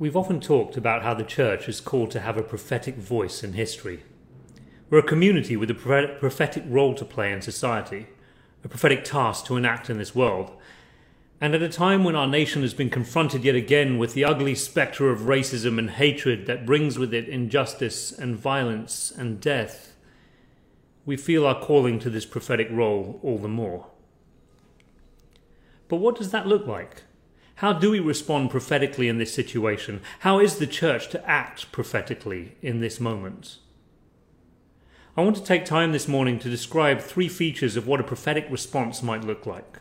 We've often talked about how the church is called to have a prophetic voice in history. We're a community with a prophetic role to play in society, a prophetic task to enact in this world. And at a time when our nation has been confronted yet again with the ugly spectre of racism and hatred that brings with it injustice and violence and death, we feel our calling to this prophetic role all the more. But what does that look like? How do we respond prophetically in this situation? How is the church to act prophetically in this moment? I want to take time this morning to describe three features of what a prophetic response might look like.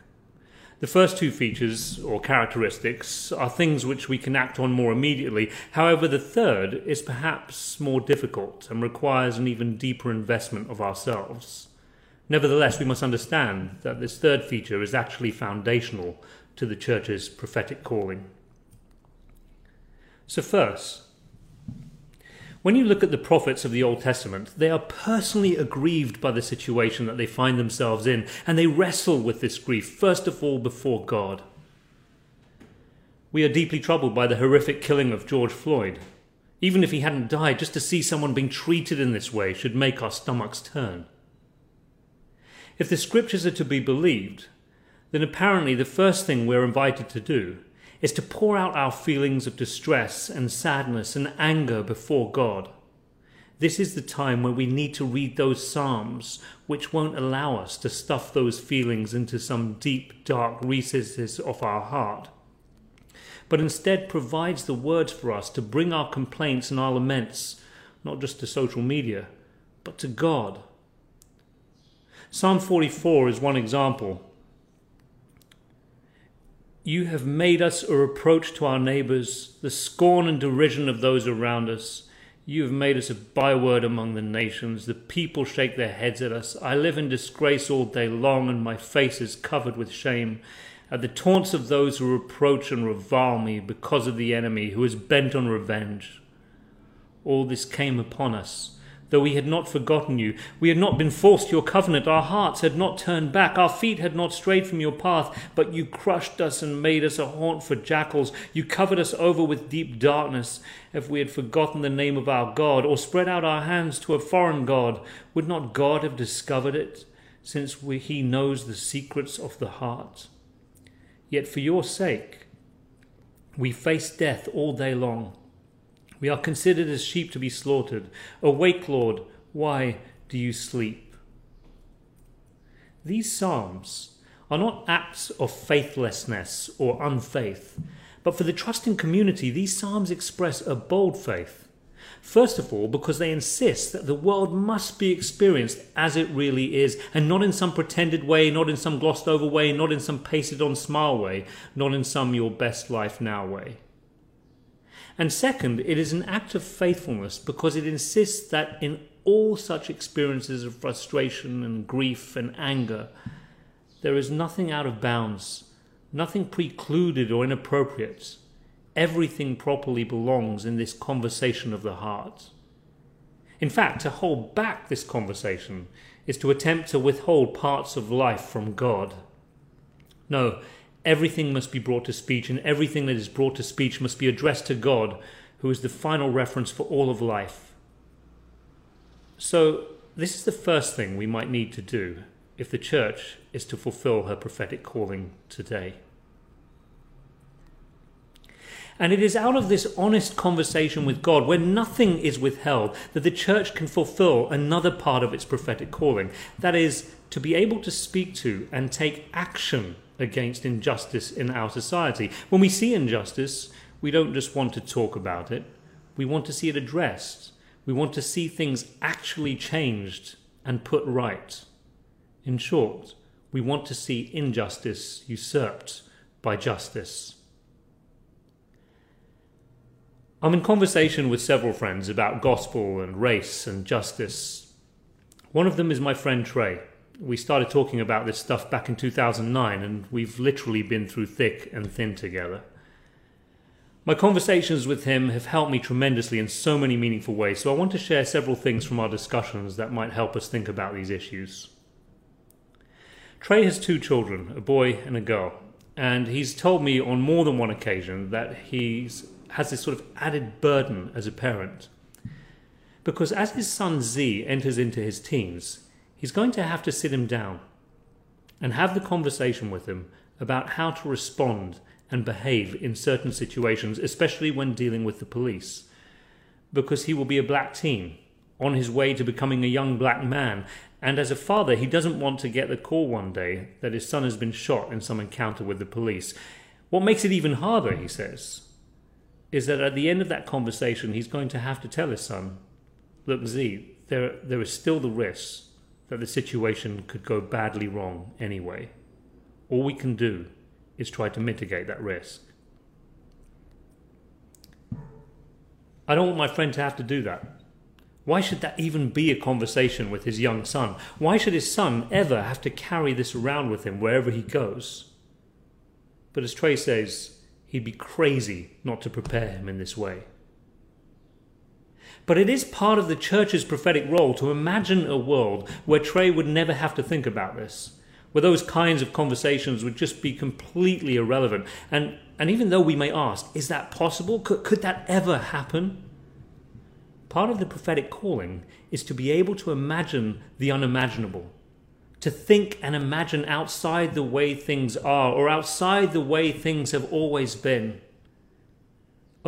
The first two features, or characteristics, are things which we can act on more immediately. However, the third is perhaps more difficult and requires an even deeper investment of ourselves. Nevertheless, we must understand that this third feature is actually foundational to the church's prophetic calling. So, first, when you look at the prophets of the Old Testament, they are personally aggrieved by the situation that they find themselves in, and they wrestle with this grief, first of all, before God. We are deeply troubled by the horrific killing of George Floyd. Even if he hadn't died, just to see someone being treated in this way should make our stomachs turn. If the scriptures are to be believed, then apparently the first thing we're invited to do is to pour out our feelings of distress and sadness and anger before God. This is the time when we need to read those Psalms which won't allow us to stuff those feelings into some deep, dark recesses of our heart, but instead provides the words for us to bring our complaints and our laments, not just to social media, but to God. Psalm 44 is one example you have made us a reproach to our neighbors, the scorn and derision of those around us. You have made us a byword among the nations. The people shake their heads at us. I live in disgrace all day long, and my face is covered with shame. At the taunts of those who reproach and revile me because of the enemy who is bent on revenge. All this came upon us though we had not forgotten you. We had not been forced your covenant. Our hearts had not turned back. Our feet had not strayed from your path. But you crushed us and made us a haunt for jackals. You covered us over with deep darkness. If we had forgotten the name of our God, or spread out our hands to a foreign God, would not God have discovered it, since we, he knows the secrets of the heart? Yet for your sake, we face death all day long. We are considered as sheep to be slaughtered. Awake, Lord, why do you sleep? These Psalms are not acts of faithlessness or unfaith, but for the trusting community, these Psalms express a bold faith. First of all, because they insist that the world must be experienced as it really is, and not in some pretended way, not in some glossed over way, not in some pasted on smile way, not in some your best life now way. And second, it is an act of faithfulness because it insists that in all such experiences of frustration and grief and anger, there is nothing out of bounds, nothing precluded or inappropriate. Everything properly belongs in this conversation of the heart. In fact, to hold back this conversation is to attempt to withhold parts of life from God. No, everything must be brought to speech, and everything that is brought to speech must be addressed to God, who is the final reference for all of life. So, this is the first thing we might need to do if the church is to fulfill her prophetic calling today. And it is out of this honest conversation with God, where nothing is withheld, that the church can fulfill another part of its prophetic calling. That is, to be able to speak to and take action against injustice in our society. When we see injustice, we don't just want to talk about it, we want to see it addressed. We want to see things actually changed and put right. In short, we want to see injustice usurped by justice. I'm in conversation with several friends about gospel and race and justice. One of them is my friend Trey we started talking about this stuff back in 2009, and we've literally been through thick and thin together. My conversations with him have helped me tremendously in so many meaningful ways, so I want to share several things from our discussions that might help us think about these issues. Trey has two children, a boy and a girl, and he's told me on more than one occasion that he's has this sort of added burden as a parent. Because as his son Z enters into his teens, he's going to have to sit him down and have the conversation with him about how to respond and behave in certain situations, especially when dealing with the police. Because he will be a black teen on his way to becoming a young black man, and as a father, he doesn't want to get the call one day that his son has been shot in some encounter with the police. What makes it even harder, he says, is that at the end of that conversation, he's going to have to tell his son, Look, Z, there, there is still the risk that the situation could go badly wrong anyway. All we can do is try to mitigate that risk. I don't want my friend to have to do that. Why should that even be a conversation with his young son? Why should his son ever have to carry this around with him wherever he goes? But as Trey says, he'd be crazy not to prepare him in this way. But it is part of the church's prophetic role to imagine a world where Trey would never have to think about this, where those kinds of conversations would just be completely irrelevant. And, and even though we may ask, is that possible? Could, could that ever happen? Part of the prophetic calling is to be able to imagine the unimaginable, to think and imagine outside the way things are or outside the way things have always been.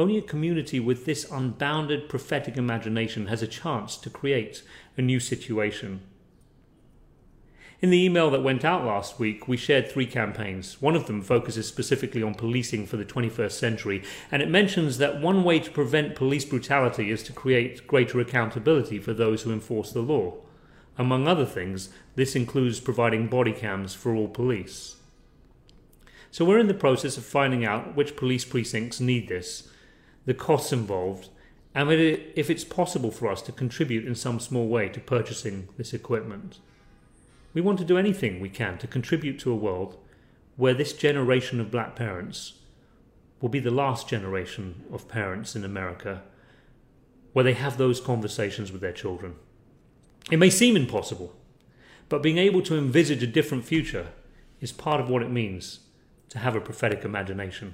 Only a community with this unbounded prophetic imagination has a chance to create a new situation in the email that went out last week, we shared three campaigns. One of them focuses specifically on policing for the 21st century, and it mentions that one way to prevent police brutality is to create greater accountability for those who enforce the law. Among other things, this includes providing body cams for all police. So we're in the process of finding out which police precincts need this, the costs involved, and if it's possible for us to contribute in some small way to purchasing this equipment. We want to do anything we can to contribute to a world where this generation of black parents will be the last generation of parents in America where they have those conversations with their children. It may seem impossible, but being able to envisage a different future is part of what it means to have a prophetic imagination.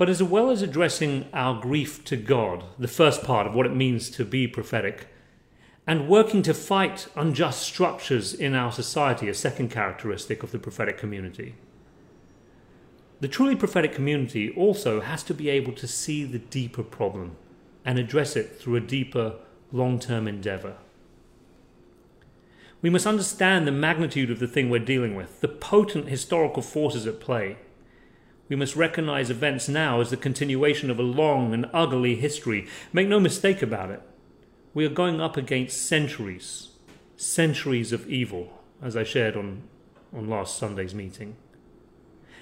But as well as addressing our grief to God, the first part of what it means to be prophetic, and working to fight unjust structures in our society, a second characteristic of the prophetic community. The truly prophetic community also has to be able to see the deeper problem and address it through a deeper, long term endeavor. We must understand the magnitude of the thing we're dealing with, the potent historical forces at play. We must recognize events now as the continuation of a long and ugly history. Make no mistake about it. We are going up against centuries, centuries of evil, as I shared on, on last Sunday's meeting.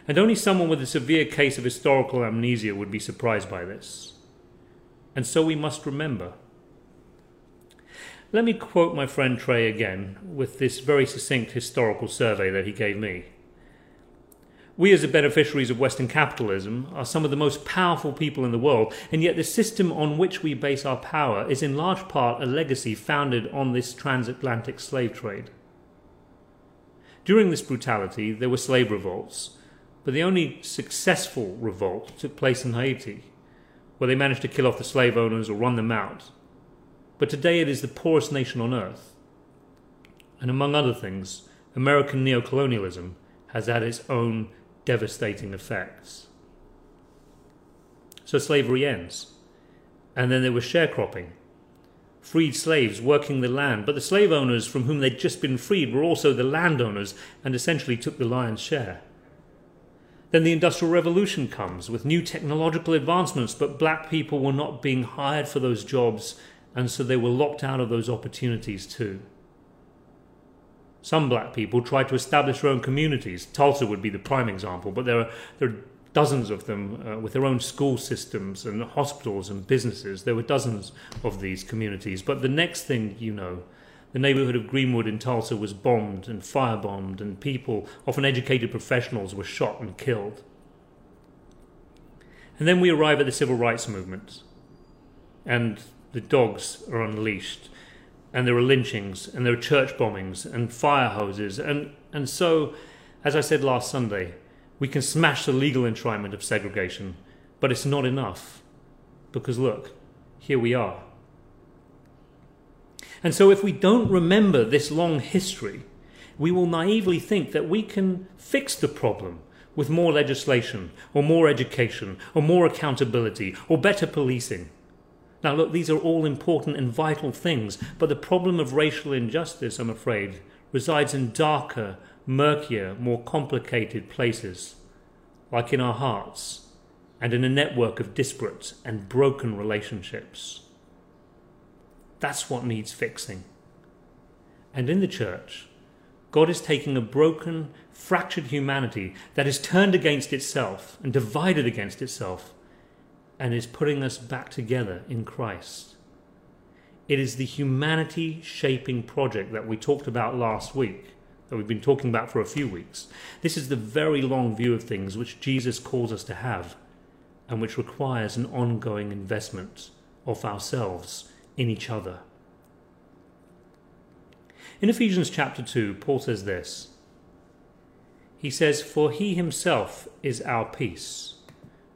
And only someone with a severe case of historical amnesia would be surprised by this. And so we must remember. Let me quote my friend Trey again with this very succinct historical survey that he gave me. We, as the beneficiaries of Western capitalism, are some of the most powerful people in the world, and yet the system on which we base our power is in large part a legacy founded on this transatlantic slave trade. During this brutality, there were slave revolts, but the only successful revolt took place in Haiti, where they managed to kill off the slave owners or run them out. But today it is the poorest nation on earth. And among other things, American neocolonialism has had its own devastating effects. So slavery ends. And then there was sharecropping. Freed slaves working the land, but the slave owners from whom they'd just been freed were also the landowners and essentially took the lion's share. Then the Industrial Revolution comes with new technological advancements, but black people were not being hired for those jobs, and so they were locked out of those opportunities too. Some black people tried to establish their own communities. Tulsa would be the prime example, but there are, there are dozens of them uh, with their own school systems and hospitals and businesses. There were dozens of these communities. But the next thing you know, the neighborhood of Greenwood in Tulsa was bombed and firebombed, and people, often educated professionals, were shot and killed. And then we arrive at the civil rights movement, and the dogs are unleashed and there were lynchings and there were church bombings and fire hoses and and so as I said last Sunday We can smash the legal enshrinement of segregation, but it's not enough. Because look, here we are. And so, if we don't remember this long history, we will naively think that we can fix the problem with more legislation, or more education, or more accountability, or better policing. Now, look, these are all important and vital things, but the problem of racial injustice, I'm afraid, resides in darker, murkier, more complicated places, like in our hearts and in a network of disparate and broken relationships. That's what needs fixing. And in the church, God is taking a broken, fractured humanity that is turned against itself and divided against itself and is putting us back together in Christ. It is the humanity shaping project that we talked about last week, that we've been talking about for a few weeks. This is the very long view of things which Jesus calls us to have and which requires an ongoing investment of ourselves in each other. In Ephesians chapter 2, Paul says this He says, For he himself is our peace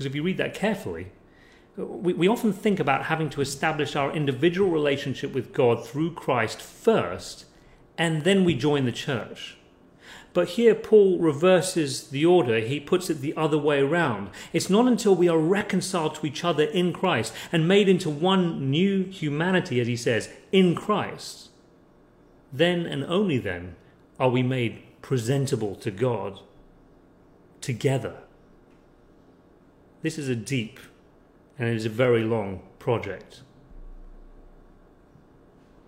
because if you read that carefully, we, we often think about having to establish our individual relationship with God through Christ first, and then we join the church. But here, Paul reverses the order. He puts it the other way around. It's not until we are reconciled to each other in Christ and made into one new humanity, as he says, in Christ, then and only then are we made presentable to God together. This is a deep and it is a very long project.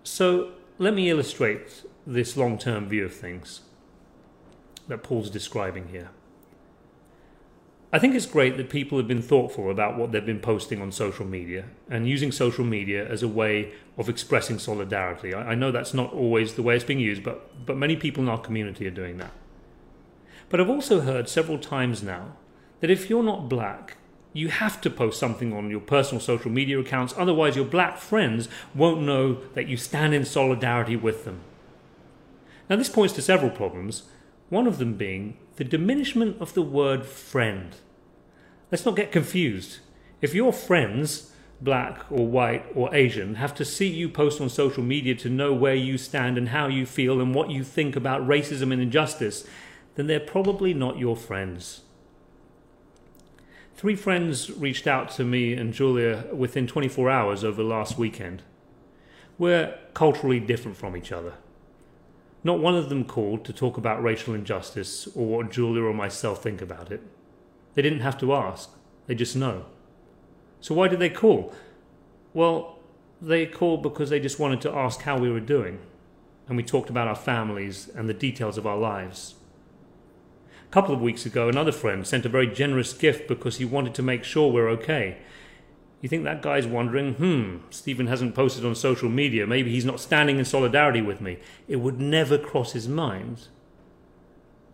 So let me illustrate this long term view of things that Paul's describing here. I think it's great that people have been thoughtful about what they've been posting on social media and using social media as a way of expressing solidarity. I, know that's not always the way it's being used, but, but many people in our community are doing that. But I've also heard several times now that if you're not black, you have to post something on your personal social media accounts, otherwise, your black friends won't know that you stand in solidarity with them. Now, this points to several problems, one of them being the diminishment of the word friend. Let's not get confused. If your friends, black or white or Asian, have to see you post on social media to know where you stand and how you feel and what you think about racism and injustice, then they're probably not your friends. Three friends reached out to me and Julia within 24 hours over last weekend. We're culturally different from each other. Not one of them called to talk about racial injustice or what Julia or myself think about it. They didn't have to ask, they just know. So why did they call? Well, they called because they just wanted to ask how we were doing, and we talked about our families and the details of our lives couple of weeks ago, another friend sent a very generous gift because he wanted to make sure we're okay. You think that guy's wondering, hmm, Stephen hasn't posted on social media, maybe he's not standing in solidarity with me. It would never cross his mind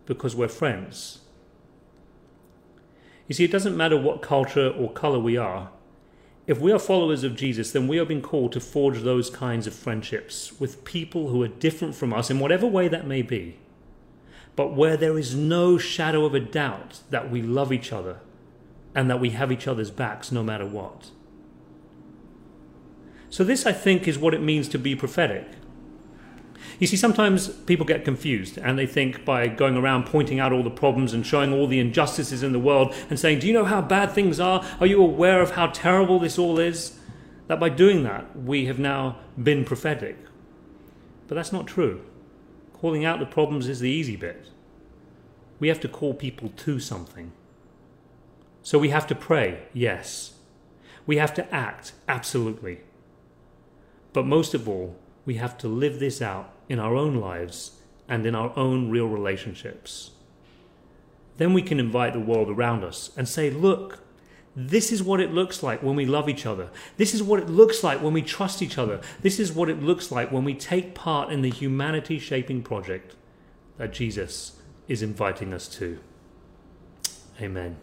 because we're friends. You see, it doesn't matter what culture or color we are. If we are followers of Jesus, then we are being called to forge those kinds of friendships with people who are different from us in whatever way that may be but where there is no shadow of a doubt that we love each other and that we have each other's backs no matter what. So, this, I think, is what it means to be prophetic. You see, sometimes people get confused and they think by going around pointing out all the problems and showing all the injustices in the world and saying, Do you know how bad things are? Are you aware of how terrible this all is? That by doing that, we have now been prophetic. But that's not true. Calling out the problems is the easy bit. We have to call people to something. So we have to pray, yes. We have to act, absolutely. But most of all, we have to live this out in our own lives and in our own real relationships. then we can invite the world around us and say, look, this is what it looks like when we love each other. This is what it looks like when we trust each other. This is what it looks like when we take part in the humanity shaping project that Jesus is inviting us to. Amen.